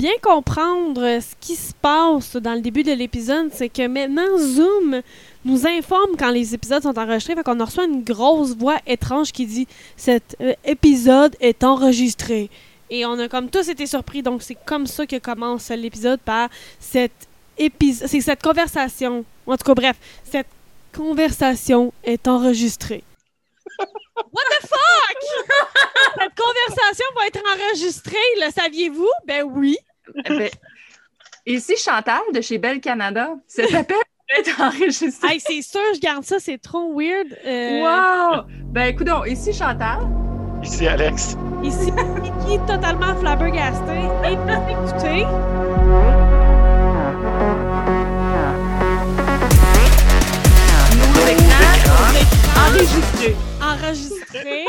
bien comprendre ce qui se passe dans le début de l'épisode, c'est que maintenant Zoom nous informe quand les épisodes sont enregistrés. Fait qu'on reçoit une grosse voix étrange qui dit Cet euh, épisode est enregistré. Et on a comme tous été surpris. Donc c'est comme ça que commence l'épisode par cette épisode. C'est cette conversation. En tout cas, bref, cette conversation est enregistrée. What the fuck? Cette conversation va être enregistrée, le saviez-vous? Ben oui. Eh ben, ici Chantal de chez Belle Canada. Cet appel être enregistré. Hey, c'est sûr, je garde ça, c'est trop weird. Euh, Wow! Ben écoute, ici Chantal. Ici Alex. Ici, Kiki, totalement flabbergasté. Et écoutez... Nos écrans enregistrés. Enregistré.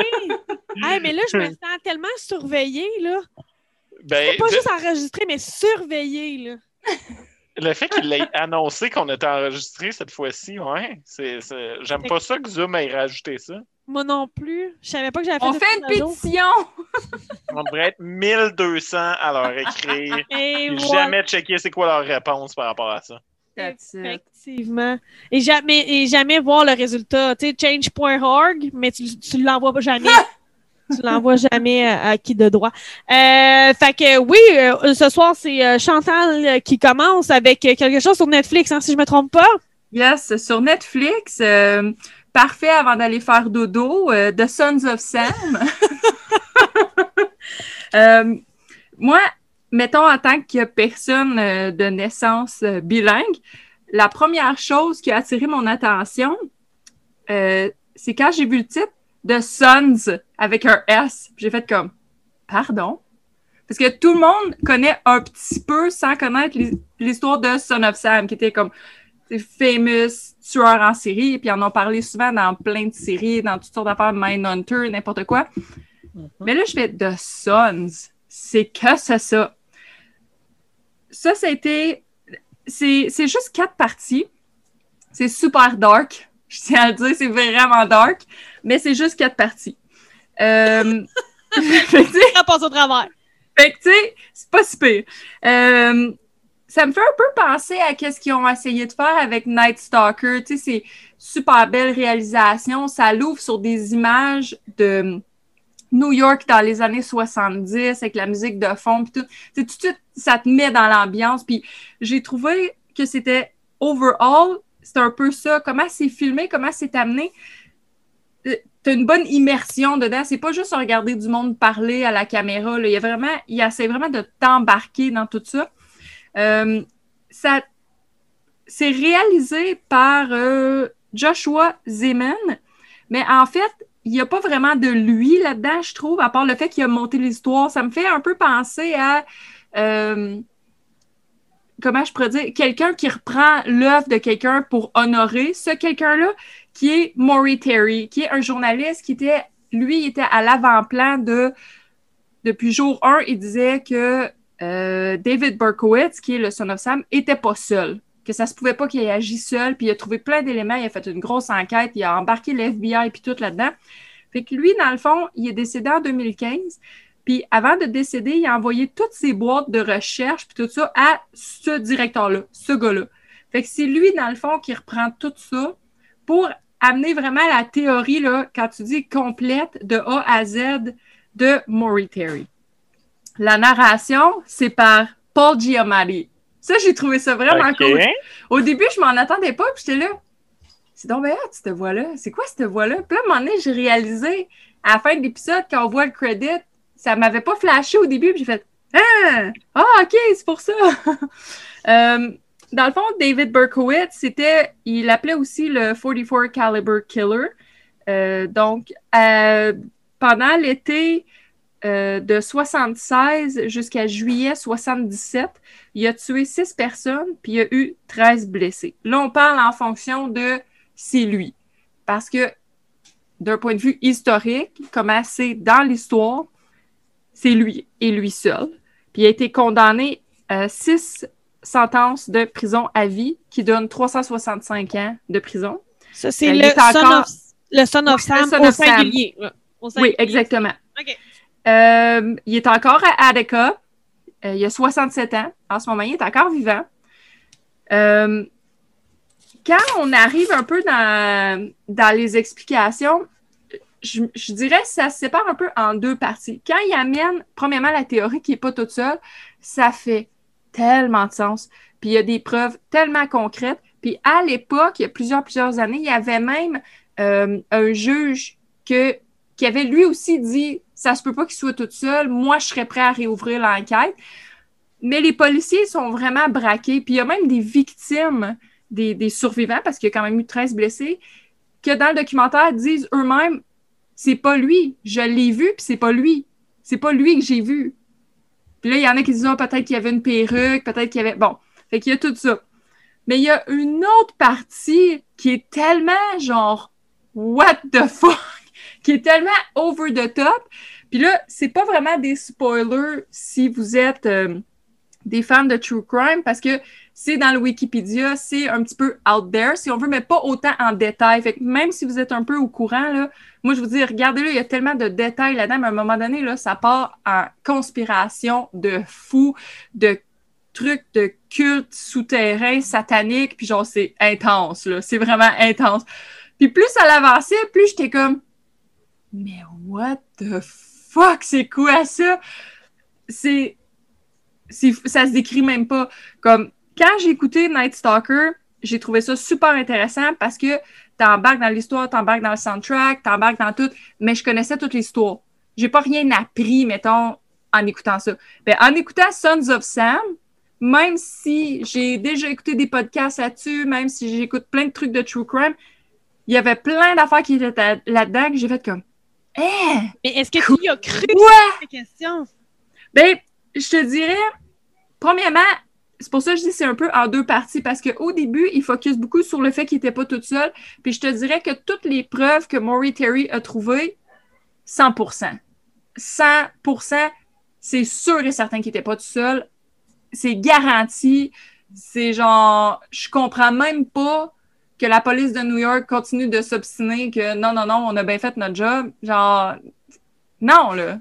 hey, mais là, je me sens tellement surveillée, là. Ben, Pas de- juste enregistrée, mais surveillée, là. le fait qu'il ait annoncé qu'on était enregistré cette fois-ci, ouais, c'est, c'est- j'aime pas ça que Zoom ait rajouté ça. Moi non plus. Je savais pas que j'avais fait On fait une pétition. On devrait être 1200 à leur écrire. Et voilà. jamais checker c'est quoi leur réponse par rapport à ça. Effectivement. Et jamais, et jamais voir le résultat. Tu sais, change.org, mais tu, tu l'envoies pas jamais. tu l'envoies jamais à, à qui de droit. Euh, fait que oui, euh, ce soir, c'est euh, Chantal euh, qui commence avec euh, quelque chose sur Netflix, hein, si je me trompe pas. Yes, sur Netflix, euh, parfait avant d'aller faire dodo, euh, The Sons of Sam. Euh, moi, mettons en tant que personne euh, de naissance euh, bilingue, la première chose qui a attiré mon attention, euh, c'est quand j'ai vu le titre de Sons avec un S. J'ai fait comme, pardon? Parce que tout le monde connaît un petit peu sans connaître l'hi- l'histoire de Son of Sam, qui était comme c'est famous tueur en série, puis ils en ont parlé souvent dans plein de séries, dans toutes sortes d'affaires, Mindhunter, n'importe quoi. Mais là, je fais The Sons. C'est que c'est ça. Ça, c'était. C'est c'est juste quatre parties. C'est super dark. Je tiens à le dire, c'est vraiment dark. Mais c'est juste quatre parties. Euh... Ça passe au travers. fait que, tu sais, c'est pas si pire. Euh, ça me fait un peu penser à ce qu'ils ont essayé de faire avec Night Stalker. Tu sais, c'est super belle réalisation. Ça l'ouvre sur des images de New York dans les années 70 avec la musique de fond. Puis tout. Tout de suite, ça te met dans l'ambiance. Puis j'ai trouvé que c'était overall, c'est un peu ça. Comment c'est filmé, comment c'est amené? Euh, T'as une bonne immersion dedans. C'est pas juste regarder du monde parler à la caméra. Il y a vraiment, il essaie vraiment de t'embarquer dans tout ça. Euh, ça c'est réalisé par euh, Joshua Zeman, mais en fait, il n'y a pas vraiment de lui là-dedans, je trouve, à part le fait qu'il a monté l'histoire. Ça me fait un peu penser à comment je pourrais dire, quelqu'un qui reprend l'œuvre de quelqu'un pour honorer ce quelqu'un-là, qui est Maury Terry, qui est un journaliste qui était, lui, était à l'avant-plan de, depuis jour 1, il disait que euh, David Berkowitz, qui est le son of Sam, était pas seul. Que ça se pouvait pas qu'il ait agi seul, puis il a trouvé plein d'éléments, il a fait une grosse enquête, il a embarqué l'FBI puis tout là-dedans. Fait que lui, dans le fond, il est décédé en 2015. Puis avant de décéder, il a envoyé toutes ses boîtes de recherche puis tout ça à ce directeur-là, ce gars-là. Fait que c'est lui, dans le fond, qui reprend tout ça pour amener vraiment la théorie, là, quand tu dis complète, de A à Z de Maury Terry. La narration, c'est par Paul Giamatti. Ça, j'ai trouvé ça vraiment cool. Au début, je m'en attendais pas, puis j'étais là. C'est donc bien cette voix-là. C'est quoi cette voix-là? Puis là, à un moment donné, j'ai réalisé, à la fin de l'épisode, quand on voit le credit, ça m'avait pas flashé au début, puis j'ai fait Ah! Ah, ok, c'est pour ça! Euh, dans le fond, David Berkowitz, c'était, il appelait aussi le 44 Caliber Killer. Euh, donc, euh, pendant l'été de 76 jusqu'à juillet 77, il a tué six personnes, puis il a eu 13 blessés. Là, on parle en fonction de c'est lui. Parce que d'un point de vue historique, comment c'est dans l'histoire, c'est lui et lui seul. Puis il a été condamné à six sentences de prison à vie qui donnent 365 ans de prison. Ça, c'est Euh, le, encore- le son of Oui, Sam Son au singulier. Oui, exactement. Euh, il est encore à Attica. Euh, il a 67 ans. En ce moment, il est encore vivant. Euh, quand on arrive un peu dans, dans les explications, je, je, dirais ça se sépare un peu en deux parties. Quand il amène, premièrement, la théorie qui n'est pas toute seule, ça fait tellement de sens. Puis il y a des preuves tellement concrètes. Puis à l'époque, il y a plusieurs, plusieurs années, il y avait même euh, un juge que, qui avait lui aussi dit ça se peut pas qu'il soit tout seul, moi je serais prêt à réouvrir l'enquête. Mais les policiers sont vraiment braqués. Puis il y a même des victimes, des, des survivants, parce qu'il y a quand même eu 13 blessés, que dans le documentaire disent eux-mêmes c'est pas lui, je l'ai vu, puis c'est pas lui. C'est pas lui que j'ai vu. Puis là, il y en a qui disent oh, peut-être qu'il y avait une perruque, peut-être qu'il y avait. Bon, fait qu'il y a tout ça. Mais il y a une autre partie qui est tellement genre what the fuck, qui est tellement over the top. Puis là, c'est pas vraiment des spoilers si vous êtes euh, des fans de true crime parce que c'est dans le Wikipédia, c'est un petit peu out there, si on veut, mais pas autant en détail. Fait que même si vous êtes un peu au courant, là, moi, je vous dis, regardez-le, il y a tellement de détails là-dedans, mais à un moment donné, là, ça part en conspiration de fous, de trucs de culte souterrain, satanique, puis genre, c'est intense, là. C'est vraiment intense. Puis plus ça l'avançait, plus j'étais comme, mais what the fuck, c'est quoi ça? C'est, ça se décrit même pas. Comme, quand j'ai écouté Night Stalker, j'ai trouvé ça super intéressant parce que t'embarques dans l'histoire, t'embarques dans le soundtrack, t'embarques dans tout, mais je connaissais toute l'histoire. J'ai pas rien appris, mettons, en écoutant ça. Ben, en écoutant Sons of Sam, même si j'ai déjà écouté des podcasts là-dessus, même si j'écoute plein de trucs de true crime, il y avait plein d'affaires qui étaient là-dedans que j'ai fait comme Eh! Mais est-ce que tu y as cru? Ouais! cette question? Ben, je te dirais, premièrement, c'est pour ça que je dis c'est un peu en deux parties, parce qu'au début, il focus beaucoup sur le fait qu'il n'était pas tout seul. Puis je te dirais que toutes les preuves que Maury Terry a trouvées, 100%. 100%, c'est sûr et certain qu'il n'était pas tout seul. C'est garanti. C'est genre, je comprends même pas que la police de New York continue de s'obstiner que non, non, non, on a bien fait notre job. Genre, non, là.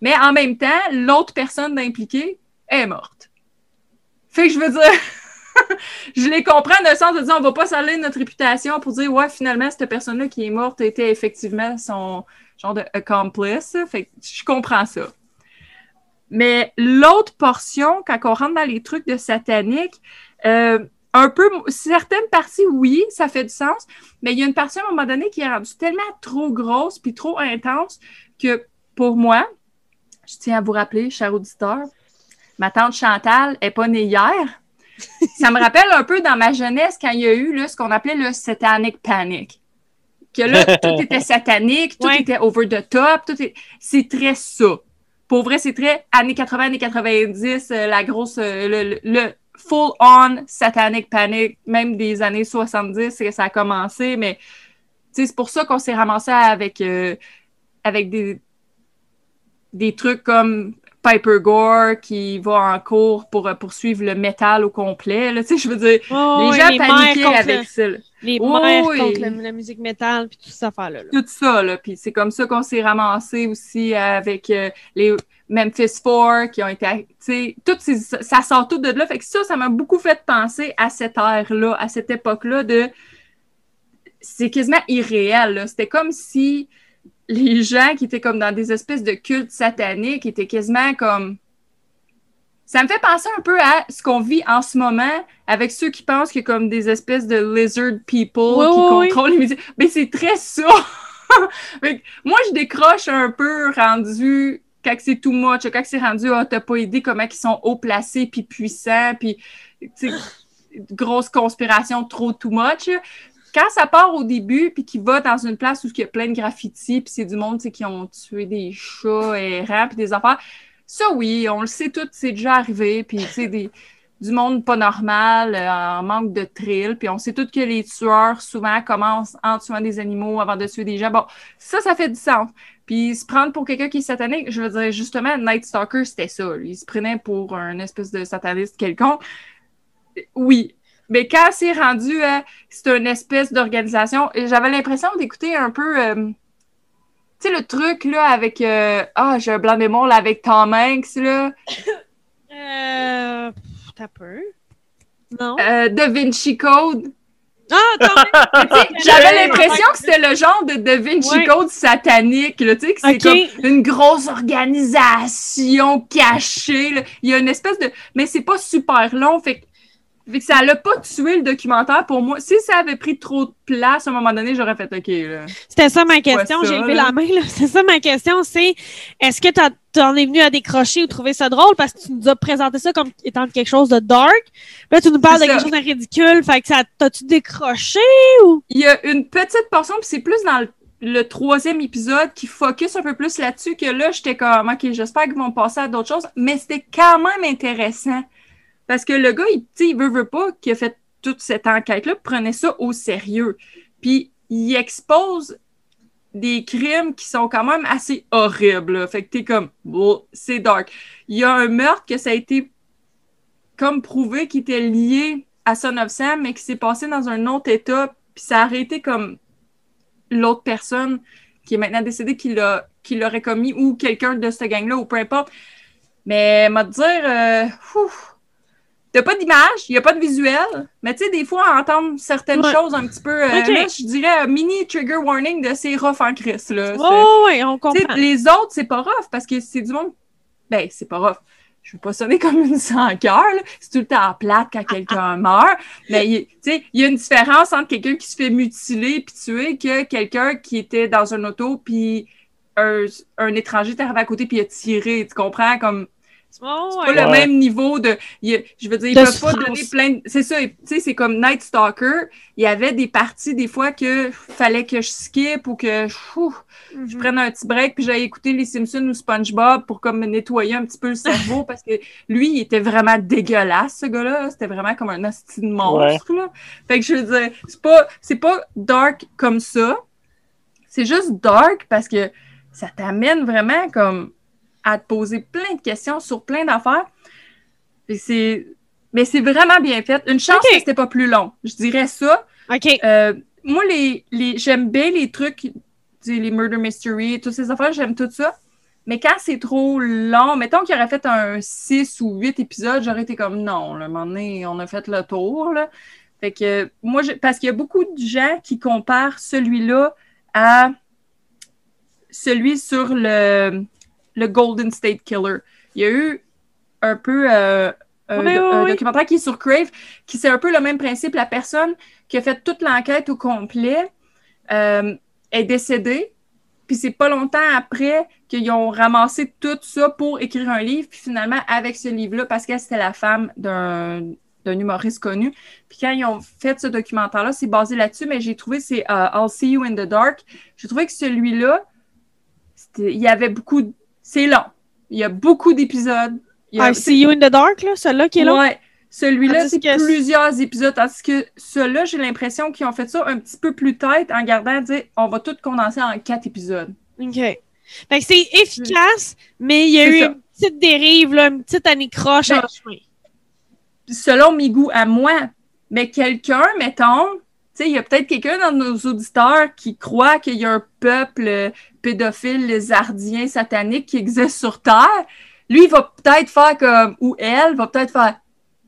Mais en même temps, l'autre personne impliquée est morte. Fait que je veux dire, je les comprends dans le sens de dire on va pas salir notre réputation pour dire ouais, finalement, cette personne-là qui est morte était effectivement son genre de accomplice. Fait que je comprends ça. Mais l'autre portion, quand on rentre dans les trucs de satanique, euh, un peu, certaines parties, oui, ça fait du sens, mais il y a une partie à un moment donné qui est rendue tellement trop grosse puis trop intense que pour moi, je tiens à vous rappeler, cher auditeur, ma tante Chantal est pas née hier. ça me rappelle un peu dans ma jeunesse quand il y a eu là, ce qu'on appelait le satanic panic. Que là, tout était satanique, tout Ouais. était over the top, tout est... c'est très ça. Pour vrai, c'est très années 80, années 90, euh, la grosse, euh, le, full-on satanic panic, même des années 70, que ça a commencé, mais c'est pour ça qu'on s'est ramassé avec, euh, avec des, des trucs comme Piper Gore qui va en cours pour euh, poursuivre le métal au complet. Là, tu sais, je veux dire, Oh, les gens les paniquaient avec ça. Les Oh, mères oui. contre la, la musique métal puis toute cette affaire-là. là. Tout ça, là. Puis c'est comme ça qu'on s'est ramassé aussi avec euh, les Memphis Four qui ont été, tu sais, toutes ces, ça sort tout de là. Fait que ça, ça m'a beaucoup fait penser à cette ère-là, à cette époque-là de, c'est quasiment irréel. C'était comme si les gens qui étaient comme dans des espèces de cultes sataniques étaient quasiment comme, ça me fait penser un peu à ce qu'on vit en ce moment avec ceux qui pensent a comme des espèces de lizard people Oui, qui oui, oui. contrôlent les médias. Mais c'est très ça! Que moi, je décroche un peu rendu quand c'est too much, quand c'est rendu, ah, t'as pas idée comment ils sont haut placés puis puissants, puis grosse conspiration trop too much. Quand ça part au début, puis qu'il va dans une place où il y a plein de graffitis, puis c'est du monde qui ont tué des chats errants, puis des affaires, ça, oui, on le sait tout, c'est déjà arrivé, puis des, du monde pas normal, euh, en manque de thrill, puis on sait tout que les tueurs, souvent, commencent en tuant des animaux avant de tuer des gens. Bon, ça, ça fait du sens. Puis se prendre pour quelqu'un qui est satanique, je veux dire, justement, Night Stalker, c'était ça. Il se prenait pour un espèce de sataniste quelconque. Oui. Mais quand c'est rendu à c'est une espèce d'organisation, et j'avais l'impression d'écouter un peu euh, tu sais le truc là avec euh, ah, j'ai un blanc de mémoire là avec Tom Hanks là. Euh, Non. Euh, Da Vinci Code. Ah, attends, J'avais l'impression que c'était le genre de Da Vinci Ouais. Code satanique, là, tu sais, que c'est comme une grosse organisation cachée. là. Il y a une espèce de... Mais c'est pas super long, fait que, fait que ça l'a pas tué le documentaire pour moi. Si ça avait pris trop de place, à un moment donné, j'aurais fait OK, là. C'était ça ma question. J'ai levé la main. là. C'est ça ma question. C'est est-ce que t'as- t'en es venu à décrocher ou trouver ça drôle? Parce que tu nous as présenté ça comme étant quelque chose de dark. Là, tu nous parles de quelque chose de ridicule. Fait que ça t'as-tu décroché ou? Il y a une petite portion, puis c'est plus dans le, le troisième épisode qui focus un peu plus là-dessus que là, j'étais comme, OK, j'espère qu'ils vont passer à d'autres choses, mais c'était quand même intéressant. Parce que le gars, il, il veut, pas, qui a fait toute cette enquête-là, prenait ça au sérieux. Puis il expose des crimes qui sont quand même assez horribles. Fait que t'es comme, bon, c'est dark. Il y a un meurtre que ça a été comme prouvé qui était lié à Son of Sam, mais qui s'est passé dans un autre état, puis ça a arrêté comme l'autre personne qui est maintenant décédée qui l'a qui l'aurait commis ou quelqu'un de cette gang-là ou peu importe. Mais m'a dire euh, t'as pas d'image, il y a pas de visuel, mais tu sais des fois entendre certaines Ouais. choses un petit peu euh, là, je dirais mini trigger warning de c'est rough en Chris là. Oh, ouais, on comprend. les autres, c'est pas rough parce que c'est du monde. Ben, c'est pas rough. Je veux pas sonner comme une sans cœur, là. C'est tout le temps plate quand quelqu'un meurt. Mais, tu sais, il y a une différence entre quelqu'un qui se fait mutiler puis tuer que quelqu'un qui était dans un auto puis un, un étranger est arrivé à côté puis il a tiré. Tu comprends? Comme, Oh, pas ouais. le même niveau de. je veux dire, ils De peuvent pas donner plein de. C'est ça, tu sais, c'est comme Night Stalker. Il y avait des parties, des fois, que fallait que je skip ou que ouf, je Mhm. prenne un petit break puis j'allais écouter les Simpsons ou SpongeBob pour comme me nettoyer un petit peu le cerveau parce que lui, il était vraiment dégueulasse, ce gars-là. C'était vraiment comme un hostie de monstre, là. Fait que je veux dire, c'est pas, c'est pas dark comme ça. C'est juste dark parce que ça t'amène vraiment comme à te poser plein de questions sur plein d'affaires. C'est, mais c'est vraiment bien fait. Une chance Ok. que c'était pas plus long. Je dirais ça. OK. Euh, moi, les, les, j'aime bien les trucs, tu sais, les murder mystery, toutes ces affaires, j'aime tout ça. Mais quand c'est trop long, mettons qu'il aurait fait un 6 ou 8 épisodes, j'aurais été comme non, là, à un moment donné, on a fait le tour. Là. Fait que moi, parce qu'il y a beaucoup de gens qui comparent celui-là à celui sur le, le Golden State Killer. Il y a eu un peu euh, un, documentaire qui est sur Crave, qui c'est un peu le même principe. La personne qui a fait toute l'enquête au complet euh, est décédée. Puis c'est pas longtemps après qu'ils ont ramassé tout ça pour écrire un livre. Puis finalement, avec ce livre-là, parce qu'elle c'était la femme d'un d'un humoriste connu. Puis quand ils ont fait ce documentaire-là, c'est basé là-dessus, mais j'ai trouvé, c'est euh, I'll See You in the Dark. J'ai trouvé que celui-là, il y avait beaucoup... C'est long. Il y a beaucoup d'épisodes. A- I see you in the dark, là, celui-là qui est là? Ouais. Celui-là, Tandis c'est que- plusieurs épisodes. Tandis que ceux-là, j'ai l'impression qu'ils ont fait ça un petit peu plus tête en gardant, dire, on va tout condenser en quatre épisodes. OK. Fait que c'est efficace, mais il y a eu ça. une petite dérive, là, une petite anicroche Ben, en chemin. Selon mes goûts à moi. Mais quelqu'un, mettons, sais, il y a peut-être quelqu'un dans nos auditeurs qui croit qu'il y a un peuple euh, pédophile, lézardien, satanique qui existe sur Terre. Lui, il va peut-être faire comme, ou elle va peut-être faire,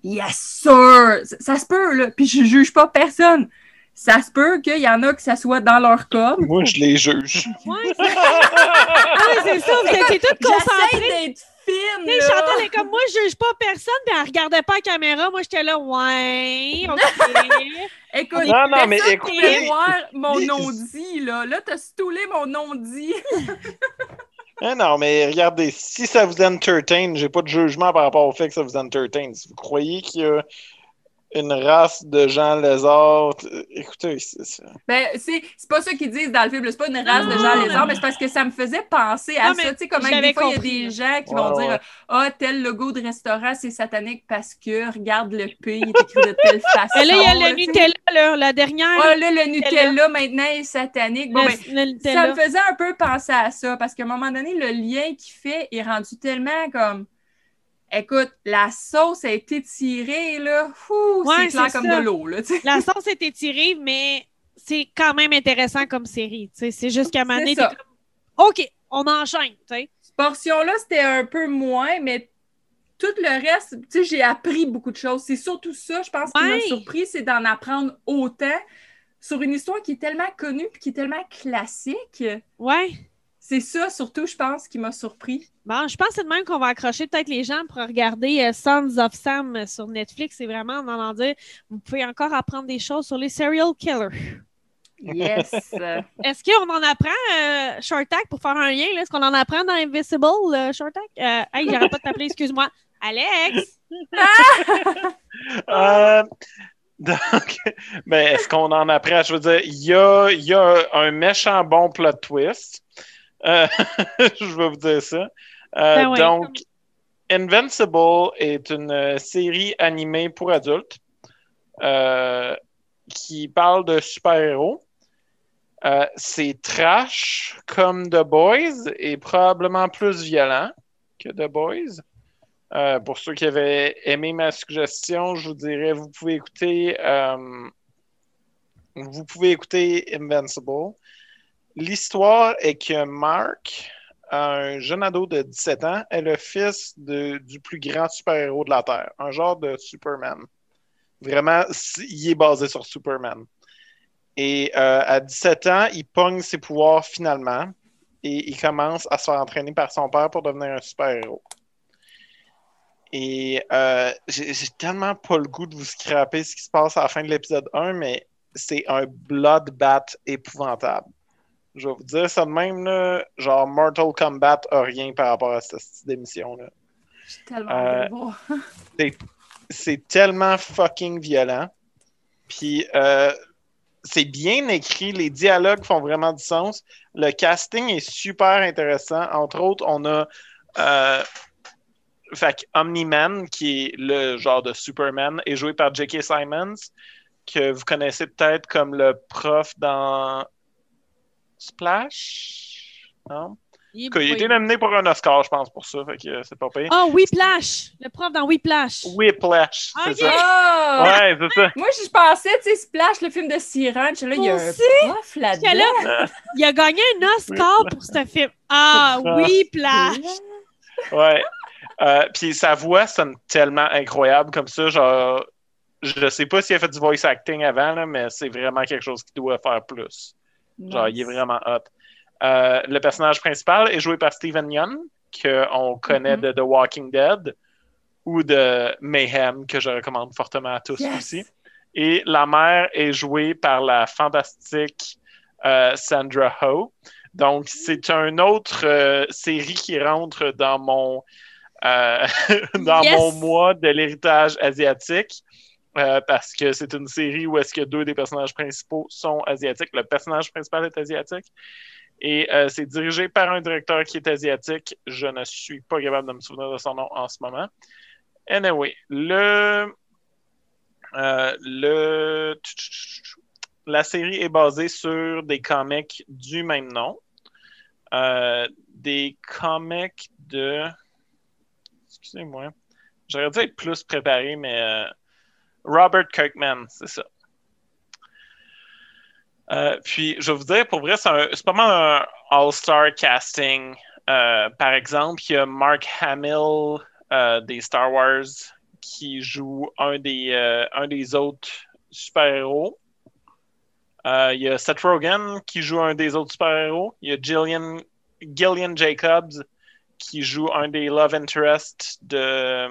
yes, sir! Ça, ça se peut, là. Puis je juge pas personne. Ça se peut qu'il y en a que ça soit dans leur corps. Moi, je les juge. Ouais, c'est ah, c'est ça, vous étiez toutes concentrées. D'être fine, là. Chantal est comme moi, je juge pas personne, puis elle regardait pas la caméra. Moi, j'étais là, ouais, OK. Écoute, Non, non, mais écoutez- voir mon non-dit, là. Là, t'as stoulé mon non-dit. Non, mais regardez, si ça vous entertain, j'ai pas de jugement par rapport au fait que ça vous entertain. Si vous croyez qu'il y a une race de gens lézards, écoutez, c'est ça. Ben, c'est c'est pas ça qu'ils disent dans le film. C'est pas une race de gens Non, lézards, non. mais c'est parce que ça me faisait penser à Non, ça. mais Tu sais, l'avais des fois, il y a des gens qui Ouais, vont ouais. dire Ah, tel logo de restaurant, c'est satanique parce que regarde le P, il est écrit de telle façon. Et là, il y a là, le. Nutella, là, la dernière. Ah, là, le Nutella, maintenant, est satanique. Bon, le, ben, le Ça me faisait un peu penser à ça parce qu'à un moment donné, le lien qu'il fait est rendu tellement comme. Écoute, la sauce a été tirée, là. Ouais, c'est clair comme ça. de l'eau, là. La sauce est étirée, mais c'est quand même intéressant comme série. C'est juste qu'à un moment donné, comme, OK, on enchaîne. Cette portion-là, c'était un peu moins, mais tout le reste, tu sais, j'ai appris beaucoup de choses. C'est surtout ça, je pense, qui m'a surpris, c'est d'en apprendre autant sur une histoire qui est tellement connue puis qui est tellement classique. Ouais. C'est ça, surtout, je pense, qui m'a surpris. Bon, je pense que c'est de même qu'on va accrocher peut-être les gens pour regarder euh, Sons of Sam euh, sur Netflix. C'est vraiment en allant dire, vous pouvez encore apprendre des choses sur les serial killers. Yes. Est-ce qu'on en apprend, euh, Short Tag, pour faire un lien? là? Est-ce qu'on en apprend dans Invisible, euh, Short Tag? Euh, hey, j'arrête pas de t'appeler, excuse-moi. Alex! Euh, donc, ben, est-ce qu'on en apprend? Je veux dire, il y a, il y a un méchant bon plot twist. Euh, je vais vous dire ça. Euh, Ben ouais. Donc, Invincible est une euh, série animée pour adultes qui parle de super-héros. Euh, c'est trash comme The Boys et probablement plus violent que The Boys. Euh, pour ceux qui avaient aimé ma suggestion, je vous dirais, vous pouvez écouter, euh, vous pouvez écouter Invincible. L'histoire est que Mark, un jeune ado de 17 ans, est le fils du plus grand super-héros de la Terre, un genre de Superman. Vraiment, il est basé sur Superman. Et euh, à 17 ans, il pogne ses pouvoirs finalement et il commence à se faire entraîner par son père pour devenir un super-héros. Et euh, j'ai tellement pas le goût de vous scraper ce qui se passe à la fin de l'épisode 1, mais c'est un bloodbath épouvantable. Je vais vous dire ça de même, là, genre Mortal Kombat a rien par rapport à cette, cette émission-là. Tellement Euh. C'est tellement fucking violent. Puis euh, c'est bien écrit, les dialogues font vraiment du sens. Le casting est super intéressant. Entre autres, on a euh, fait Omni-Man, qui est le genre de Superman, est joué par J.K. Simons, que vous connaissez peut-être comme le prof dans Splash. Non? Il Il a été nominé pour un Oscar, je pense, pour ça. Fait que c'est pas pire. Ah, Whiplash! Le prof dans Whiplash. Whiplash, c'est ok. ça. Ah! Ouais, c'est ça. Moi, je pensais, tu sais, Splash, le film de Siren, je là, il y a un aussi. prof là-dedans. Il a gagné un Oscar pour ce film. Ah, Ah. Whiplash! Ouais. Euh, Puis sa voix sonne tellement incroyable comme ça. Genre, je sais pas s'il a fait du voice acting avant, là, mais c'est vraiment quelque chose qu'il doit faire plus. Genre, il est vraiment hot. Euh, le personnage principal est joué par Steven Yeun, qu'on connaît Mhm. de The Walking Dead, ou de Mayhem, que je recommande fortement à tous Yes. aussi. Et la mère est jouée par la fantastique euh, Sandra Ho. Donc, c'est une autre euh, série qui rentre dans mon, dans Yes. mon mois de l'héritage asiatique. Euh, parce que c'est une série où est-ce que deux des personnages principaux sont asiatiques. Le personnage principal est asiatique. Et euh, c'est dirigé par un directeur qui est asiatique. Je ne suis pas capable de me souvenir de son nom en ce moment. Anyway, le, euh, le, la série est basée sur des comics du même nom. Des comics de. Excusez-moi. J'aurais dû être plus préparé, mais Robert Kirkman, c'est ça. Euh, puis, je vais vous dire, pour vrai, c'est pas mal un all-star casting. Euh, par exemple, il y a Mark Hamill euh, des Star Wars qui joue un des, un des autres super-héros. Il y a Seth Rogen qui joue un des autres super-héros. Il y a Gillian, Gillian Jacobs qui joue un des Love Interest de.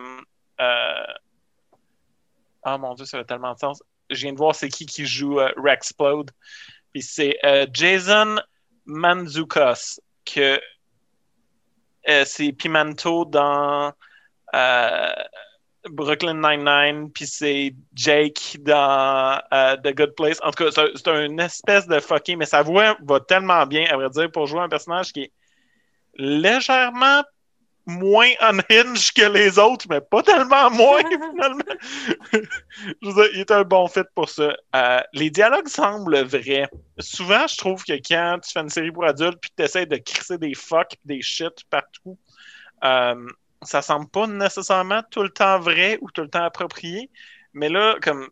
Ah mon dieu, ça fait tellement de sens. Je viens de voir c'est qui qui joue euh, Rexplode. Puis c'est euh, Jason Manzukos, que euh, c'est Pimento dans Brooklyn Nine-Nine, puis c'est Jake dans The Good Place. En tout cas, c'est une espèce de fucking, mais sa voix va tellement bien, à vrai dire, pour jouer un personnage qui est légèrement moins unhinged que les autres, mais pas tellement moins, finalement. je veux dire, il est un bon fit pour ça. Euh, les dialogues semblent vrais. Souvent, je trouve que quand tu fais une série pour adultes puis que tu essaies de crisser des fuck des shit partout, euh, ça semble pas nécessairement tout le temps vrai ou tout le temps approprié. Mais là, comme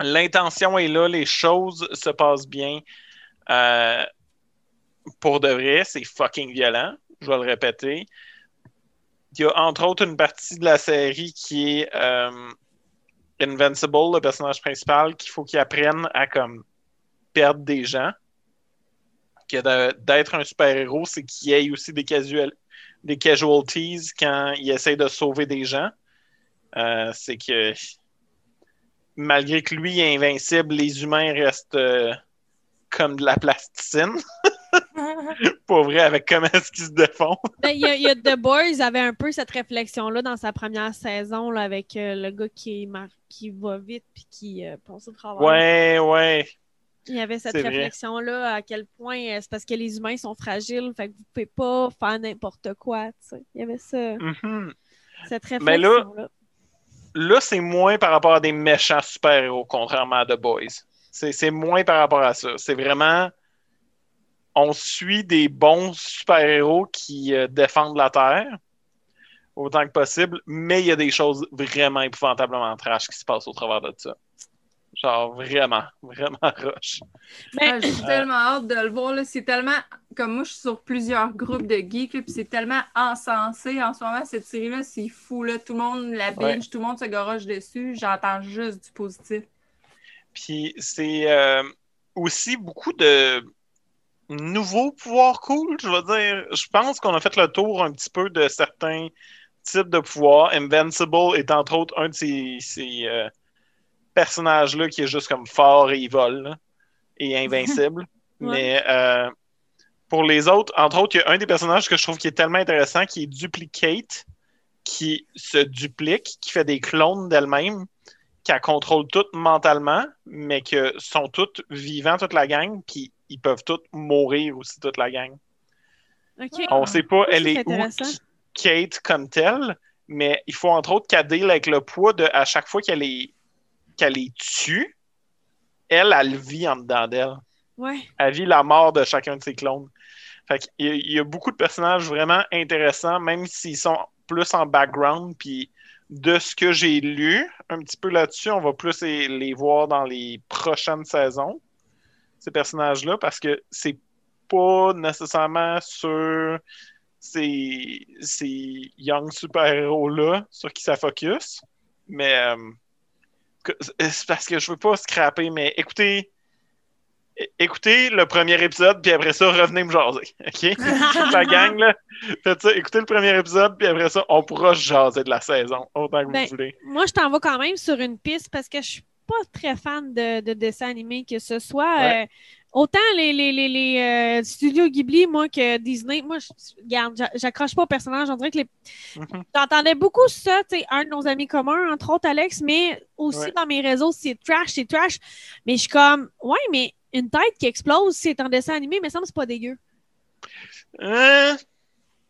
l'intention est là, les choses se passent bien. Euh, pour de vrai, c'est fucking violent. Je vais le répéter. il y a entre autres une partie de la série qui est euh, Invincible, le personnage principal, qu'il faut qu'il apprenne à comme perdre des gens. Que d'être un super-héros, c'est qu'il ait aussi des, des casualties quand il essaie de sauver des gens. Euh, c'est que malgré que lui est invincible, les humains restent euh, comme de la plasticine. Pas vrai, avec comment est-ce qu'ils se défendent. Ben, il y, a The Boys avait un peu cette réflexion-là dans sa première saison là, avec euh, le gars qui, qui va vite puis qui euh, pense au travail. Ouais, ouais. Il y avait cette réflexion-là à quel point euh, c'est parce que les humains sont fragiles, fait que vous pouvez pas faire n'importe quoi. Il y avait ça. Mm-hmm. Cette réflexion-là. Là, c'est moins par rapport à des méchants super-héros, contrairement à The Boys. C'est moins par rapport à ça. C'est vraiment on suit des bons super-héros qui euh, défendent la Terre autant que possible, mais il y a des choses vraiment épouvantablement trash qui se passent au travers de ça. Genre vraiment, vraiment rush. Mais... J'ai tellement hâte de le voir. C'est tellement. Comme moi, je suis sur plusieurs groupes de geeks, puis c'est tellement encensé en ce moment, cette série-là. C'est fou. Là. Tout le monde la binge, tout le monde se garoche dessus. J'entends juste du positif. Puis c'est euh, aussi beaucoup de nouveau pouvoir cool, je veux dire. Je pense qu'on a fait le tour un petit peu de certains types de pouvoirs. Invincible est entre autres un de ces, euh, personnages-là qui est juste comme fort et il vole et invincible. Mais euh, pour les autres, entre autres, il y a un des personnages que je trouve qui est tellement intéressant qui est Duplicate, qui se duplique, qui fait des clones d'elle-même, qui contrôle tout mentalement, mais que sont toutes vivants, toute la gang, qui ils peuvent tous mourir aussi, toute la gang. On ne sait pas, elle est, où Kate comme telle, mais il faut entre autres qu'elle deal avec le poids de à chaque fois qu'elle est qu'elle est tue, elle, elle vit en dedans d'elle. Ouais. Elle vit la mort de chacun de ses clones. Fait il, y, y a beaucoup de personnages vraiment intéressants, même s'ils sont plus en background, puis de ce que j'ai lu un petit peu là-dessus, on va plus les voir dans les prochaines saisons ces personnages-là, parce que c'est pas nécessairement sur ces, ces young super-héros-là sur qui ça focus. Mais euh, c'est parce que je veux pas scraper, mais écoutez. Écoutez le premier épisode, puis après ça, revenez me jaser. OK? la gang, là. Faites ça, écoutez le premier épisode, puis après ça, on pourra jaser de la saison, autant que vous ben, voulez. Moi, je t'en vais quand même sur une piste parce que je suis pas très fan de, de dessins animés, que ce soit euh, autant les, les, les, les euh, studios Ghibli, moi, que Disney. Moi, je, regarde, j'accroche pas au personnage. On dirait que les. Mm-hmm. T'entendais beaucoup ça, tu sais, un de nos amis communs, entre autres Alex, mais aussi dans mes réseaux, c'est trash, c'est trash. Mais je suis comme, ouais, mais une tête qui explose, c'est un dessin animé, mais ça me c'est pas dégueu. Euh...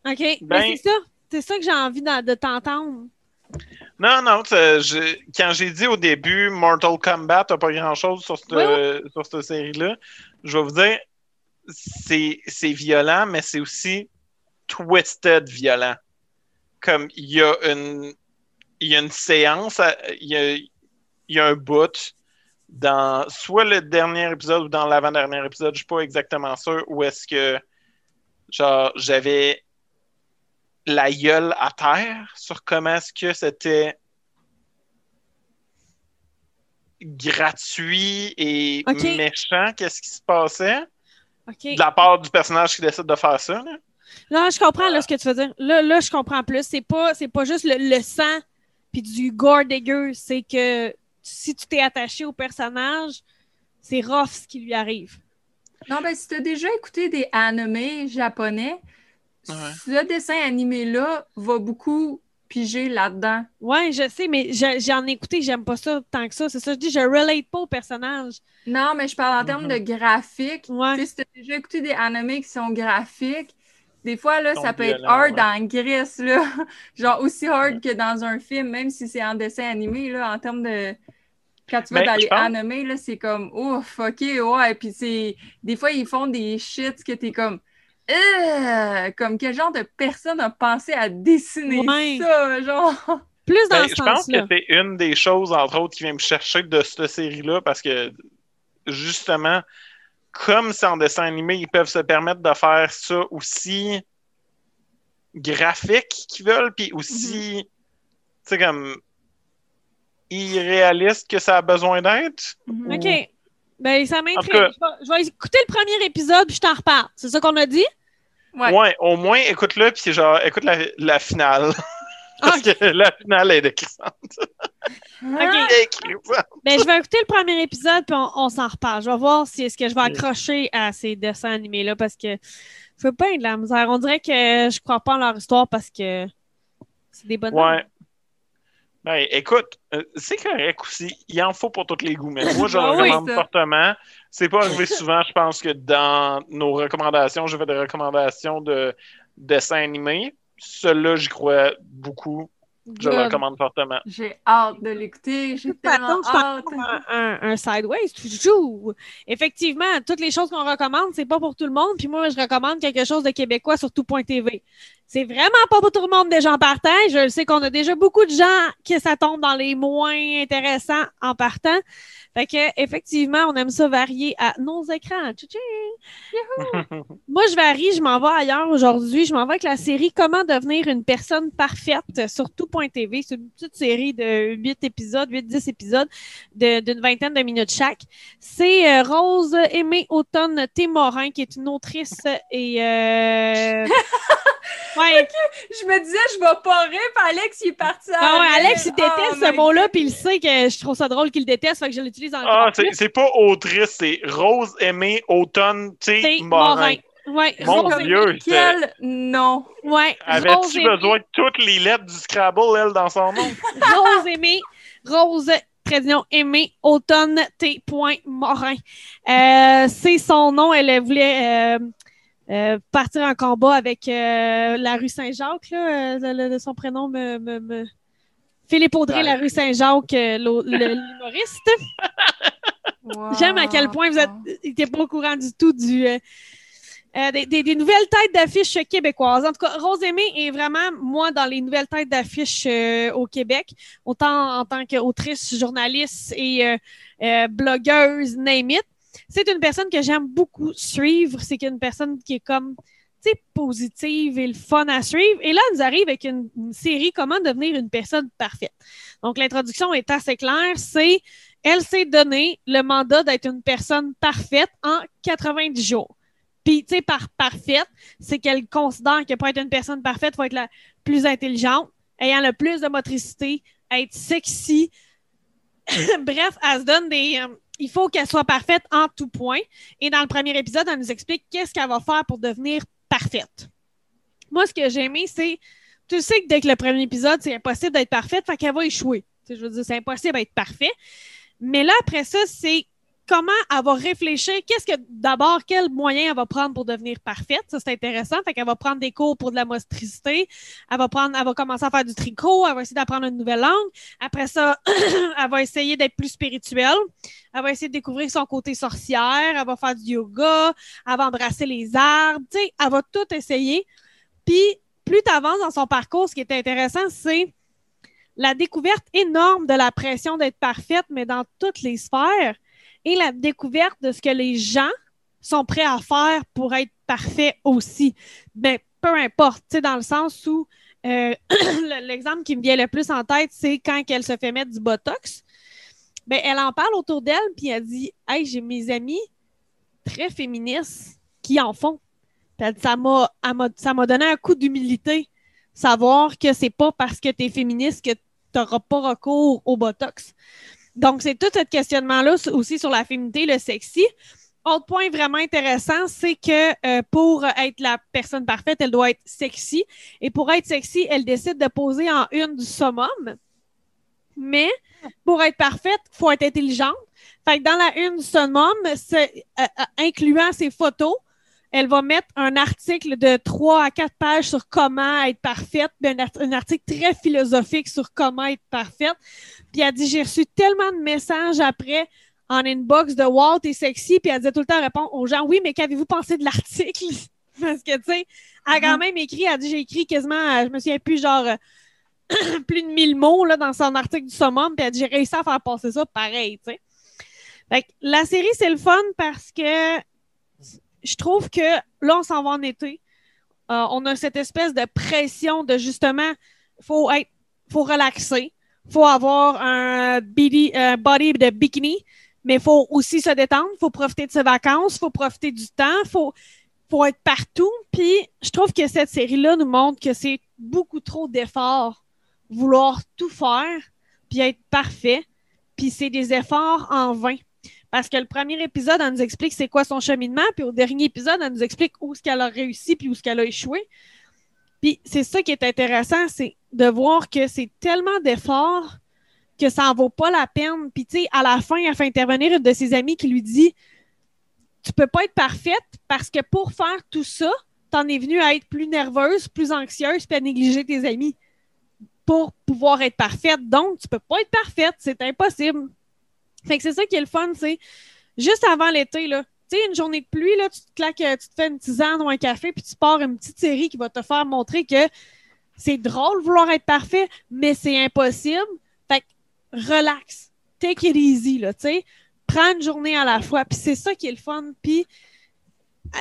OK, mais ben c'est ça. C'est ça que j'ai envie de t'entendre. Non, non, quand j'ai dit au début Mortal Kombat, t'as pas grand-chose sur cette, série-là, je vais vous dire, c'est violent, mais c'est aussi twisted violent. Comme il y a une, il y a une séance, il y a, un bout dans soit le dernier épisode ou dans l'avant-dernier épisode, je suis pas exactement sûr, où est-ce que genre j'avais la gueule à terre sur comment est-ce que c'était gratuit et méchant, qu'est-ce qui se passait? De la part du personnage qui décide de faire ça. Là. Non, je comprends là, ce que tu veux dire. Là, là je comprends plus. C'est pas, c'est pas juste le, sang puis du gore dégueu. C'est que si tu t'es attaché au personnage, c'est rough ce qui lui arrive. Non, ben si tu as déjà écouté des animés japonais, ce dessin animé-là va beaucoup piger là-dedans. Ouais, je sais, mais j'en ai écouté, j'aime pas ça tant que ça. C'est ça, je dis, je relate pas au personnage. Non, mais je parle en termes de graphique. Ouais. si tu as déjà écouté des animés qui sont graphiques, des fois, là, ça peut être hard en gris, là. Genre aussi hard que dans un film, même si c'est en dessin animé, là, en termes de. Quand tu vas dans les animés, là, c'est comme ouf, ok, ouais. Puis c'est. Des fois, ils font des shit que t'es comme euh, comme quel genre de personne a pensé à dessiner ça, genre? Plus dans ben, Je pense que c'est une des choses, entre autres, qui vient me chercher de cette série-là, parce que justement, comme c'est en dessin animé, ils peuvent se permettre de faire ça aussi graphique qu'ils veulent, puis aussi, tu sais, comme irréaliste que ça a besoin d'être. Mhm. OK. Ben, ça m'intrigue. cas- je vais écouter le premier épisode, puis je t'en reparle. C'est ça qu'on a dit? Ouais. Ouais. au moins, écoute-le, puis c'est genre, écoute la, la finale. Parce Ok. que la finale est décrissante. Ah, Décrissante. Ben, je vais écouter le premier épisode, puis on, on s'en reparle. Je vais voir si est-ce que je vais accrocher à ces dessins animés-là, parce que je veux pas de la misère. On dirait que je crois pas en leur histoire parce que c'est des bonnes Ouais. Ben, écoute, euh, c'est correct aussi. Il en faut pour tous les goûts, mais moi, je le Ah oui, recommande fortement. C'est pas arrivé souvent. Je pense que dans nos recommandations, je fais des recommandations de dessins animés. Celui-là, j'y crois beaucoup. Je le recommande fortement. J'ai hâte de l'écouter. J'ai tellement hâte. un, un, un sideways, toujours. Effectivement, toutes les choses qu'on recommande, c'est pas pour tout le monde. Puis moi, je recommande quelque chose de québécois sur tout.tv. C'est vraiment pas pour tout le monde des gens partant. Je sais qu'on a déjà beaucoup de gens que ça tombe dans les moins intéressants en partant. Fait que, effectivement, on aime ça varier à nos écrans. Moi, je varie, je m'en vais ailleurs aujourd'hui. Je m'en vais avec la série Comment devenir une personne parfaite sur tout.tv. C'est une petite série de 8 épisodes, 8-10 épisodes de- d'une vingtaine de minutes chaque. C'est euh, Rose Aimée Automne Témorin, qui est une autrice et. euh, ouais, Je me disais, je vais pas rire, puis Alex, il est parti à Ah ouais, rire. Alex, il déteste Oh ce mot-là, puis il sait que je trouve ça drôle qu'il le déteste, fait que je l'utilise encore Ah, c'est pas autrice, c'est Rose Aimée Automne, tu sais, C'est Morin. Morin. Ouais, Mon Rose Dieu, Quel nom. Ouais, Avais-tu besoin de toutes les lettres du Scrabble, elle, dans son nom? Rose Aimée, Rose trait d'union Aimée, Automne T. Morin. Euh, c'est son nom. Elle voulait euh, euh, partir en combat avec euh, la rue Saint-Jacques. là, euh, son prénom me. me- me- Philippe Audrey, Ouais. la rue Saint-Jacques, euh, l'humoriste. J'aime à quel point vous êtes n'étiez pas au courant du tout du, euh, des, des- des nouvelles têtes d'affiches québécoises. En tout cas, Rose Aimée est vraiment, moi, dans les nouvelles têtes d'affiches euh, au Québec, autant en tant qu'autrice, journaliste et euh, blogueuse, name it. C'est une personne que j'aime beaucoup suivre. C'est une personne qui est comme, tu sais, positive et le fun à suivre. Et là, elle nous arrive avec une, série Comment devenir une personne parfaite. Donc, l'introduction est assez claire. C'est elle s'est donné le mandat d'être une personne parfaite en 90 jours. Puis, tu sais, par parfaite, c'est qu'elle considère que pour être une personne parfaite, il faut être la plus intelligente, ayant le plus de motricité, être sexy. Bref, elle se donne des. euh, il faut qu'elle soit parfaite en tout point. Et dans le premier épisode, elle nous explique qu'est-ce qu'elle va faire pour devenir parfaite. Moi, ce que j'ai aimé, c'est. Tu sais que dès que le premier épisode, c'est impossible d'être parfaite, fait qu'elle va échouer. Je veux dire, c'est impossible d'être parfait. Mais là, après ça, c'est comment elle va réfléchir. Qu'est-ce que, d'abord, quel moyen elle va prendre pour devenir parfaite? Ça, c'est intéressant. Fait qu'elle va prendre des cours pour de la motricité. Elle va prendre, elle va commencer à faire du tricot. Elle va essayer d'apprendre une nouvelle langue. Après ça, elle va essayer d'être plus spirituelle. Elle va essayer de découvrir son côté sorcière. Elle va faire du yoga. Elle va embrasser les arbres. Tu sais, elle va tout essayer. Puis, plus tu avances dans son parcours, ce qui est intéressant, c'est la découverte énorme de la pression d'être parfaite, mais dans toutes les sphères, et la découverte de ce que les gens sont prêts à faire pour être parfaits aussi. Mais peu importe, dans le sens où euh, le- l'exemple qui me vient le plus en tête, c'est quand elle se fait mettre du Botox. Ben, elle en parle autour d'elle, puis elle dit Hey, j'ai mes amis très féministes qui en font. Ça m'a- ça m'a donné un coup d'humilité, savoir que c'est pas parce que tu es féministe que tu n'auras pas recours au Botox. Donc, c'est tout ce questionnement-là aussi sur la féminité, le sexy. Autre point vraiment intéressant, c'est que euh, pour être la personne parfaite, elle doit être sexy. Et pour être sexy, elle décide de poser en une du summum. Mais pour être parfaite, il faut être intelligente. Fait que dans la une du summum, euh, euh, incluant ses photos, elle va mettre un article de 3 à 4 pages sur comment être parfaite, puis un, art- un article très philosophique sur comment être parfaite. Puis elle dit J'ai reçu tellement de messages après en inbox de Wow, t'es sexy. Puis elle disait tout le temps répondre aux gens Oui, mais qu'avez-vous pensé de l'article Parce que, tu sais, elle a quand même écrit Elle dit J'ai écrit quasiment, euh, je me souviens plus, genre euh, plus de 1000 mots là, dans son article du summum. Puis elle dit J'ai réussi à faire passer ça pareil, tu sais. Fait que la série, c'est le fun parce que je trouve que là, on s'en va en été. Euh, on a cette espèce de pression de justement, faut être, faut relaxer, faut avoir un body, un body de bikini, mais il faut aussi se détendre, faut profiter de ses vacances, faut profiter du temps, faut, faut être partout. Puis je trouve que cette série-là nous montre que c'est beaucoup trop d'efforts, vouloir tout faire, puis être parfait, puis c'est des efforts en vain. Parce que le premier épisode, elle nous explique c'est quoi son cheminement, puis au dernier épisode, elle nous explique où ce qu'elle a réussi, puis où ce qu'elle a échoué. Puis c'est ça qui est intéressant, c'est de voir que c'est tellement d'efforts que ça en vaut pas la peine. Puis tu sais, à la fin, elle fait intervenir une de ses amies qui lui dit Tu peux pas être parfaite parce que pour faire tout ça, t'en es venue à être plus nerveuse, plus anxieuse, puis à négliger tes amis pour pouvoir être parfaite. Donc, tu peux pas être parfaite, c'est impossible. Fait que c'est ça qui est le fun, c'est juste avant l'été, là. Tu sais, une journée de pluie, là, tu te claques, tu te fais une tisane ou un café, puis tu pars une petite série qui va te faire montrer que c'est drôle vouloir être parfait, mais c'est impossible. Fait que relax, take it easy, là, tu sais. Prends une journée à la fois, puis c'est ça qui est le fun. Puis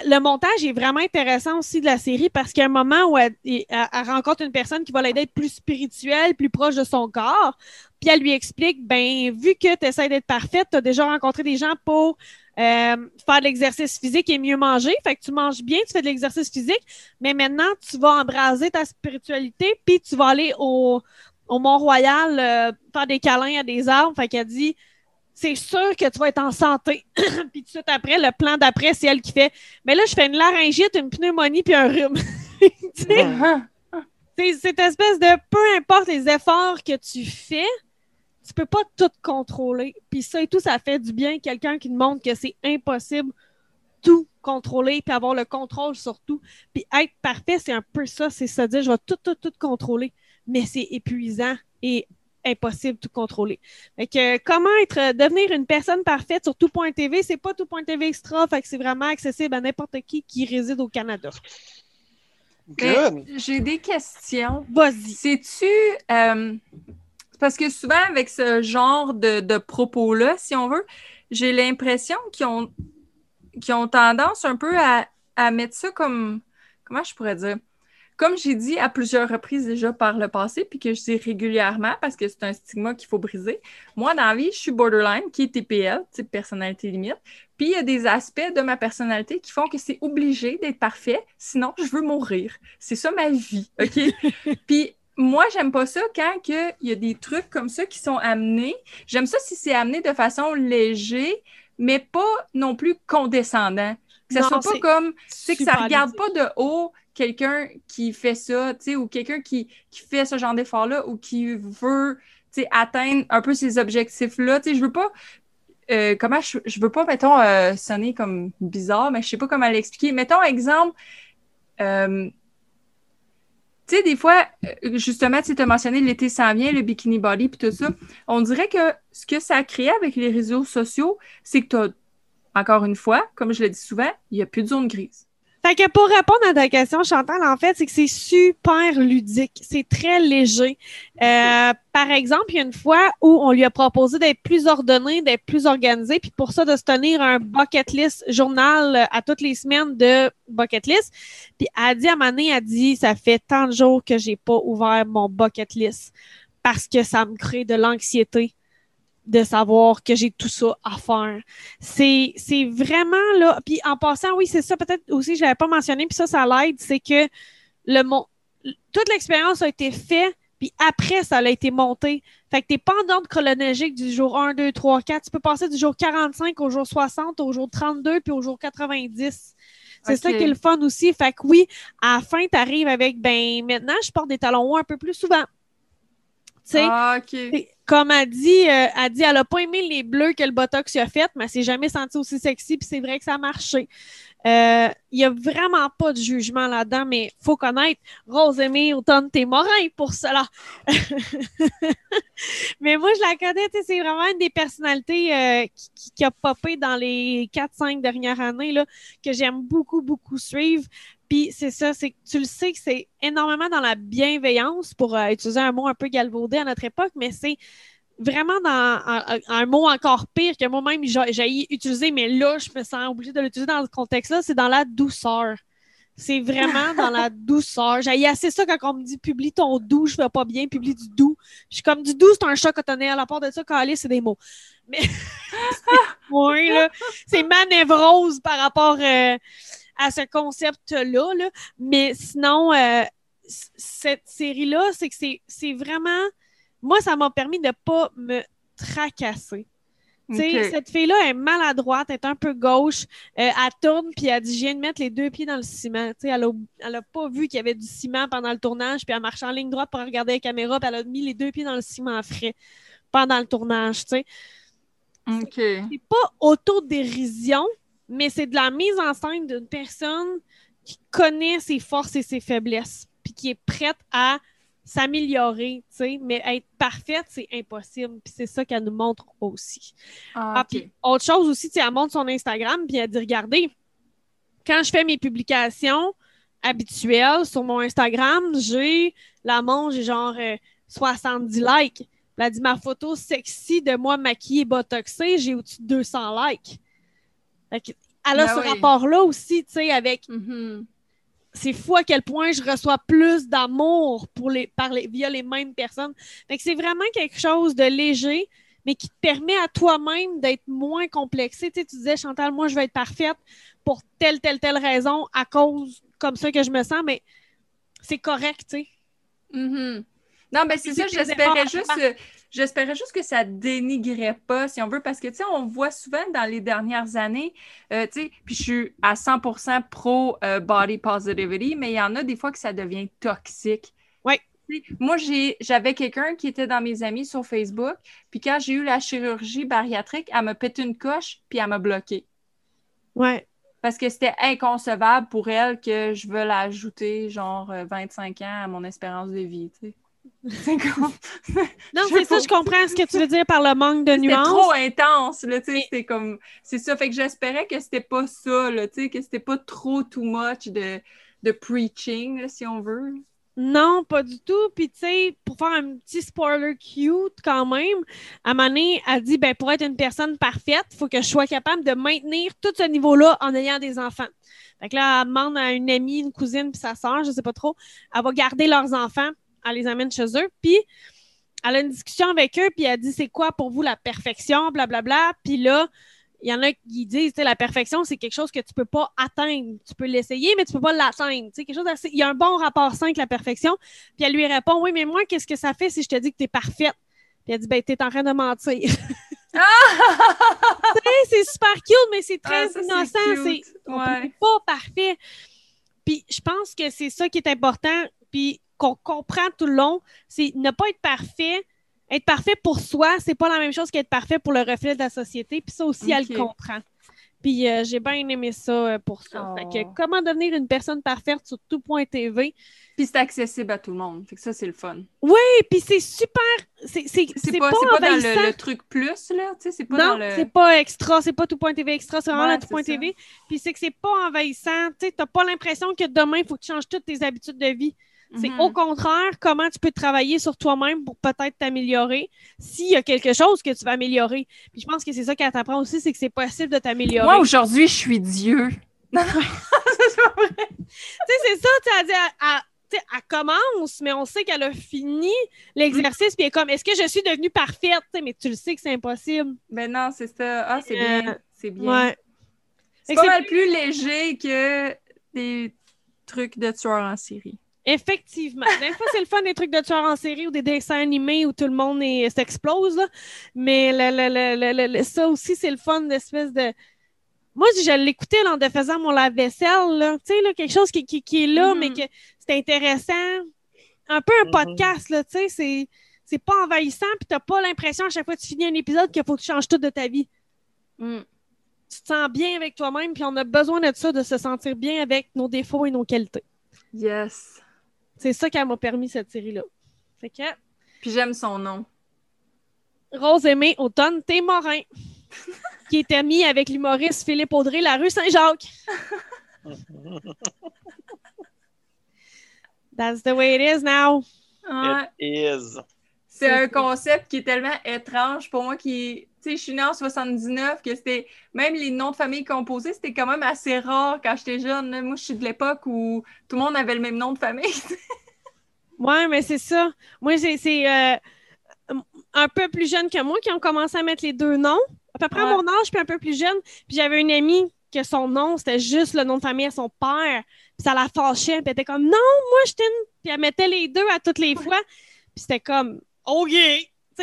le montage est vraiment intéressant aussi de la série parce qu'il y a un moment où elle, rencontre une personne qui va l'aider à être plus spirituelle, plus proche de son corps. Puis elle lui explique, ben, vu que tu essaies d'être parfaite, tu as déjà rencontré des gens pour euh, faire de l'exercice physique et mieux manger. Fait que tu manges bien, tu fais de l'exercice physique, mais maintenant, tu vas embraser ta spiritualité, puis tu vas aller au, au Mont-Royal euh, faire des câlins à des arbres. Fait qu'elle dit, c'est sûr que tu vas être en santé. puis tout de suite après, le plan d'après, c'est elle qui fait, mais là, je fais une laryngite, une pneumonie, puis un rhume. c'est cette espèce de peu importe les efforts que tu fais, tu peux pas tout contrôler. Puis ça et tout, ça fait du bien quelqu'un qui te montre que c'est impossible tout contrôler puis avoir le contrôle sur tout. Puis être parfait, c'est un peu ça, c'est se dire je vais tout, tout, tout contrôler. Mais c'est épuisant et impossible de tout contrôler. Fait que comment être devenir une personne parfaite sur tout.tv, c'est pas tout.tv extra, fait que c'est vraiment accessible à n'importe qui qui réside au Canada. J'ai des questions. Vas-y. Sais-tu euh, parce que souvent, avec ce genre de, de propos-là, si on veut, j'ai l'impression qu'ils ont, qu'ils ont tendance un peu à, à mettre ça comme. Comment je pourrais dire? Comme j'ai dit à plusieurs reprises déjà par le passé, puis que je dis régulièrement parce que c'est un stigma qu'il faut briser. Moi, dans la vie, je suis borderline, qui est TPL, type personnalité limite. Puis il y a des aspects de ma personnalité qui font que c'est obligé d'être parfait, sinon je veux mourir. C'est ça ma vie, OK? puis moi, j'aime pas ça quand il y a des trucs comme ça qui sont amenés. J'aime ça si c'est amené de façon légère, mais pas non plus condescendant. Que ça soit pas comme, c'est que ça regarde pas de haut quelqu'un qui fait ça, ou quelqu'un qui, qui fait ce genre d'effort-là ou qui veut, atteindre un peu ces objectifs-là. Je veux pas, euh, comment, je, veux pas, mettons, euh, sonner comme bizarre, mais je sais pas comment l'expliquer. Mettons, exemple, euh, tu sais, des fois, justement, tu as mentionné l'été s'en vient, le bikini body, puis tout ça. On dirait que ce que ça a créé avec les réseaux sociaux, c'est que tu as, encore une fois, comme je le dis souvent, il n'y a plus de zone grise. Fait que pour répondre à ta question, Chantal, en fait, c'est que c'est super ludique. C'est très léger. Euh, par exemple, il y a une fois où on lui a proposé d'être plus ordonné, d'être plus organisé, puis pour ça, de se tenir un bucket list journal à toutes les semaines de bucket list. Puis elle a dit a dit, ça fait tant de jours que j'ai pas ouvert mon bucket list parce que ça me crée de l'anxiété de savoir que j'ai tout ça à faire. C'est, c'est vraiment là. Puis en passant, oui, c'est ça, peut-être aussi, je l'avais pas mentionné, puis ça, ça l'aide, c'est que le toute l'expérience a été faite, puis après, ça a été monté. Fait que t'es pas en ordre chronologique du jour 1, 2, 3, 4. Tu peux passer du jour 45 au jour 60, au jour 32, puis au jour 90. C'est ça qui est le fun aussi. Fait que oui, à la fin, t'arrives avec, ben, maintenant, je porte des talons hauts un peu plus souvent. Ah, comme elle dit, euh, elle dit, elle a pas aimé les bleus que le Botox a fait, mais elle s'est jamais sentie aussi sexy, puis c'est vrai que ça a marché. Il euh, y a vraiment pas de jugement là-dedans, mais faut connaître Rose autant tes morin pour cela. mais moi, je la connais, c'est vraiment une des personnalités euh, qui, qui, a popé dans les 4-5 dernières années, là, que j'aime beaucoup, beaucoup suivre. Puis c'est ça, c'est tu le sais que c'est énormément dans la bienveillance, pour euh, utiliser un mot un peu galvaudé à notre époque, mais c'est vraiment dans un, mot encore pire que moi-même j'ai utiliser, mais là, je me sens obligée de l'utiliser dans ce contexte-là, c'est dans la douceur. C'est vraiment dans la douceur. J'ai assez ça quand on me dit publie ton doux, je fais pas bien, publie du doux. Je suis comme du doux, c'est un chat cotonné. À la part de ça, Calais, c'est des mots. Mais oui, là, c'est ma névrose par rapport euh, à ce concept-là. Là. Mais sinon, euh, cette série-là, c'est que c'est- vraiment. Moi, ça m'a permis de pas me tracasser. Cette fille-là est maladroite, elle est un peu gauche. Euh, elle tourne, puis elle dit Je viens de mettre les deux pieds dans le ciment. Elle, a, elle a pas vu qu'il y avait du ciment pendant le tournage, puis elle marche en ligne droite pour regarder la caméra, puis elle a mis les deux pieds dans le ciment frais pendant le tournage. tu sais. OK. C'est pas autodérision, mais c'est de la mise en scène d'une personne qui connaît ses forces et ses faiblesses, puis qui est prête à s'améliorer, tu sais. Mais être parfaite, c'est impossible. Puis c'est ça qu'elle nous montre aussi. Ah, Ah, OK. puis autre chose aussi, tu sais, elle montre son Instagram, puis elle dit Regardez, quand je fais mes publications habituelles sur mon Instagram, j'ai la montre, j'ai genre euh, 70 likes. Elle a dit Ma photo sexy de moi maquillée et botoxée, j'ai au-dessus de 200 likes. Elle a Ben ce oui. rapport-là aussi, tu sais, avec Mhm. c'est fou à quel point je reçois plus d'amour pour les, par les, via les mêmes personnes. Fait que c'est vraiment quelque chose de léger, mais qui te permet à toi-même d'être moins complexé. Tu, sais, tu disais, Chantal, moi, je vais être parfaite pour telle, telle, telle raison, à cause comme ça que je me sens, mais c'est correct, tu sais. Mhm. Non, ben c'est ça, j'espérais juste, j'espérais juste que ça dénigrait pas, si on veut, parce que, tu sais, on voit souvent dans les dernières années, euh, tu sais, puis je suis à 100% pro euh, body positivity, mais il y en a des fois que ça devient toxique. Sais, Moi, j'avais quelqu'un qui était dans mes amis sur Facebook, puis quand j'ai eu la chirurgie bariatrique, elle m'a pété une coche, puis elle m'a bloqué. Ouais. Parce que c'était inconcevable pour elle que je veuille ajouter genre euh, 25 ans à mon espérance de vie, tu sais. C'est. Non, c'est ça, je comprends ce que tu veux dire par le manque de nuances. trop intense, là, tu sais, c'était comme... C'est ça, fait que j'espérais que c'était pas ça, là, tu sais, que c'était pas trop too much de, de preaching, là, si on veut. Non, pas du tout. Puis, tu sais, pour faire un petit spoiler cute quand même, à un moment donné, elle dit ben, pour être une personne parfaite, il faut que je sois capable de maintenir tout ce niveau-là en ayant des enfants. Fait que là, elle demande à une amie, une cousine, puis sa soeur, je sais pas trop, elle va garder leurs enfants, elle les amène chez eux, puis elle a une discussion avec eux, puis elle dit c'est quoi pour vous la perfection, blablabla. Puis là, il y en a qui disent, tu la perfection, c'est quelque chose que tu peux pas atteindre. Tu peux l'essayer, mais tu peux pas l'atteindre. Tu quelque chose Il y a un bon rapport sain avec la perfection. Puis elle lui répond, oui, mais moi, qu'est-ce que ça fait si je te dis que tu es parfaite? Puis elle dit, ben, t'es en train de mentir. Tu sais, c'est super cute, mais c'est très Ah, ça, innocent. C'est Ouais. pas parfait. Puis je pense que c'est ça qui est important, puis qu'on comprend tout le long, c'est ne pas être parfait. Être parfait pour soi, c'est pas la même chose qu'être parfait pour le reflet de la société. Puis ça aussi, elle le comprend. Puis euh, j'ai bien aimé ça euh, pour ça. Fait que Oh. comment devenir une personne parfaite sur tout.tv. Puis c'est accessible à tout le monde, fait que ça, c'est le fun. Et puis c'est super. C'est pas, pas, c'est pas dans le, le truc plus, là, c'est pas Non, le... c'est pas extra, c'est pas tout.tv extra, c'est vraiment Ouais, tout.tv. Puis c'est que c'est pas envahissant. Tu sais, t'as pas l'impression que demain, il faut que tu changes toutes tes habitudes de vie. C'est Mhm. au contraire comment tu peux travailler sur toi-même pour peut-être t'améliorer s'il y a quelque chose que tu vas améliorer. Puis je pense que c'est ça qu'elle t'apprend aussi, c'est que c'est possible de t'améliorer. Moi, aujourd'hui, je suis Dieu. Non, non, c'est pas vrai. Tu sais, c'est ça, tu sais, elle dit, elle, commence, mais on sait qu'elle a fini l'exercice, puis elle est comme, est-ce que je suis devenue parfaite? Mais tu le sais que c'est impossible. Ben non, c'est ça. Ah, c'est Euh, bien. C'est bien. Ouais. C'est Fait pas mal plus léger que des trucs de tueurs en série. Effectivement. Des fois, c'est le fun des trucs de tueurs en série ou des dessins animés où tout le monde s'explose. Mais le- le- le- ça aussi, c'est le fun d'espèce de. Moi, je l'écoutais en faisant mon lave-vaisselle. Tu sais, là, quelque chose qui, qui- qui est là, mais que c'est intéressant. Un peu un Mhm. podcast, là, tu sais, c'est. C'est pas envahissant, puis t'as pas l'impression à chaque fois que tu finis un épisode qu'il faut que tu changes tout de ta vie. Mm. Tu te sens bien avec toi-même, puis on a besoin de ça, de se sentir bien avec nos défauts et nos qualités. Yes. C'est ça qui m'a permis cette série-là. Fait que Puis j'aime son nom. Rose Aimée Automne Témorin, qui est amie avec l'humoriste Philippe Audrey, la rue Saint-Jacques. That's the way it is now. It is. C'est un concept qui est tellement étrange pour moi qui tu sais, je suis née en 79, que c'était même les noms de famille composés, c'était quand même assez rare quand j'étais jeune. Moi, je suis de l'époque où tout le monde avait le même nom de famille. ouais, mais c'est ça. Moi, c'est euh, un peu plus jeune que moi qui ont commencé à mettre les deux noms. À peu près à mon âge, puis un peu plus jeune. Puis j'avais une amie que son nom, c'était juste le nom de famille à son père. Puis ça la fâchait. Puis elle était comme, non, moi, je t'aime. Puis elle mettait les deux à toutes les fois. Puis c'était comme,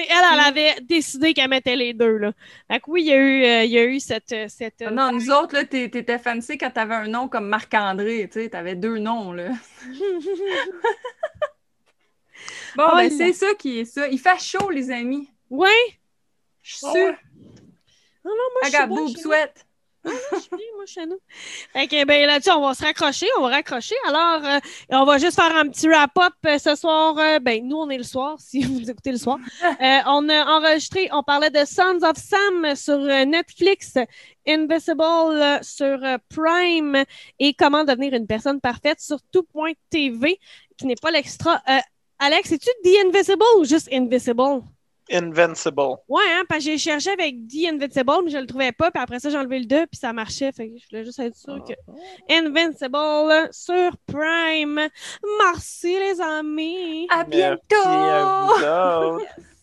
Elle, elle mm. avait décidé qu'elle mettait les deux. Là. Fait oui, il y a eu, euh, il y a eu cette. Euh, cette ah non, nous autres, là, t'étais fancy quand t'avais un nom comme Marc-André. Tu avais deux noms. Là. bon, oh, ben, c'est ça qui est ça. Il fait chaud, les amis. Oui. Je suis sûre. Non, non, moi, je suis boob sweat. Ah, moi, moi, chez nous. Fait ben, là-dessus, on va se raccrocher, on va raccrocher. Alors, euh, on va juste faire un petit wrap-up euh, ce soir. Euh, ben, nous, on est le soir, si vous écoutez le soir. on a enregistré, on parlait de Sons of Sam sur Netflix, Invisible sur Prime et comment devenir une personne parfaite sur tout.tv, qui n'est pas l'extra. Alex, es-tu The Invisible ou juste Invisible? Invincible. Ouais, hein, parce que j'ai cherché avec The Invincible, mais je le trouvais pas, puis après ça, j'ai enlevé le 2, puis ça marchait. Fait que je voulais juste être sûr que. Invincible sur Prime. Merci, les amis. À bientôt. Merci à vous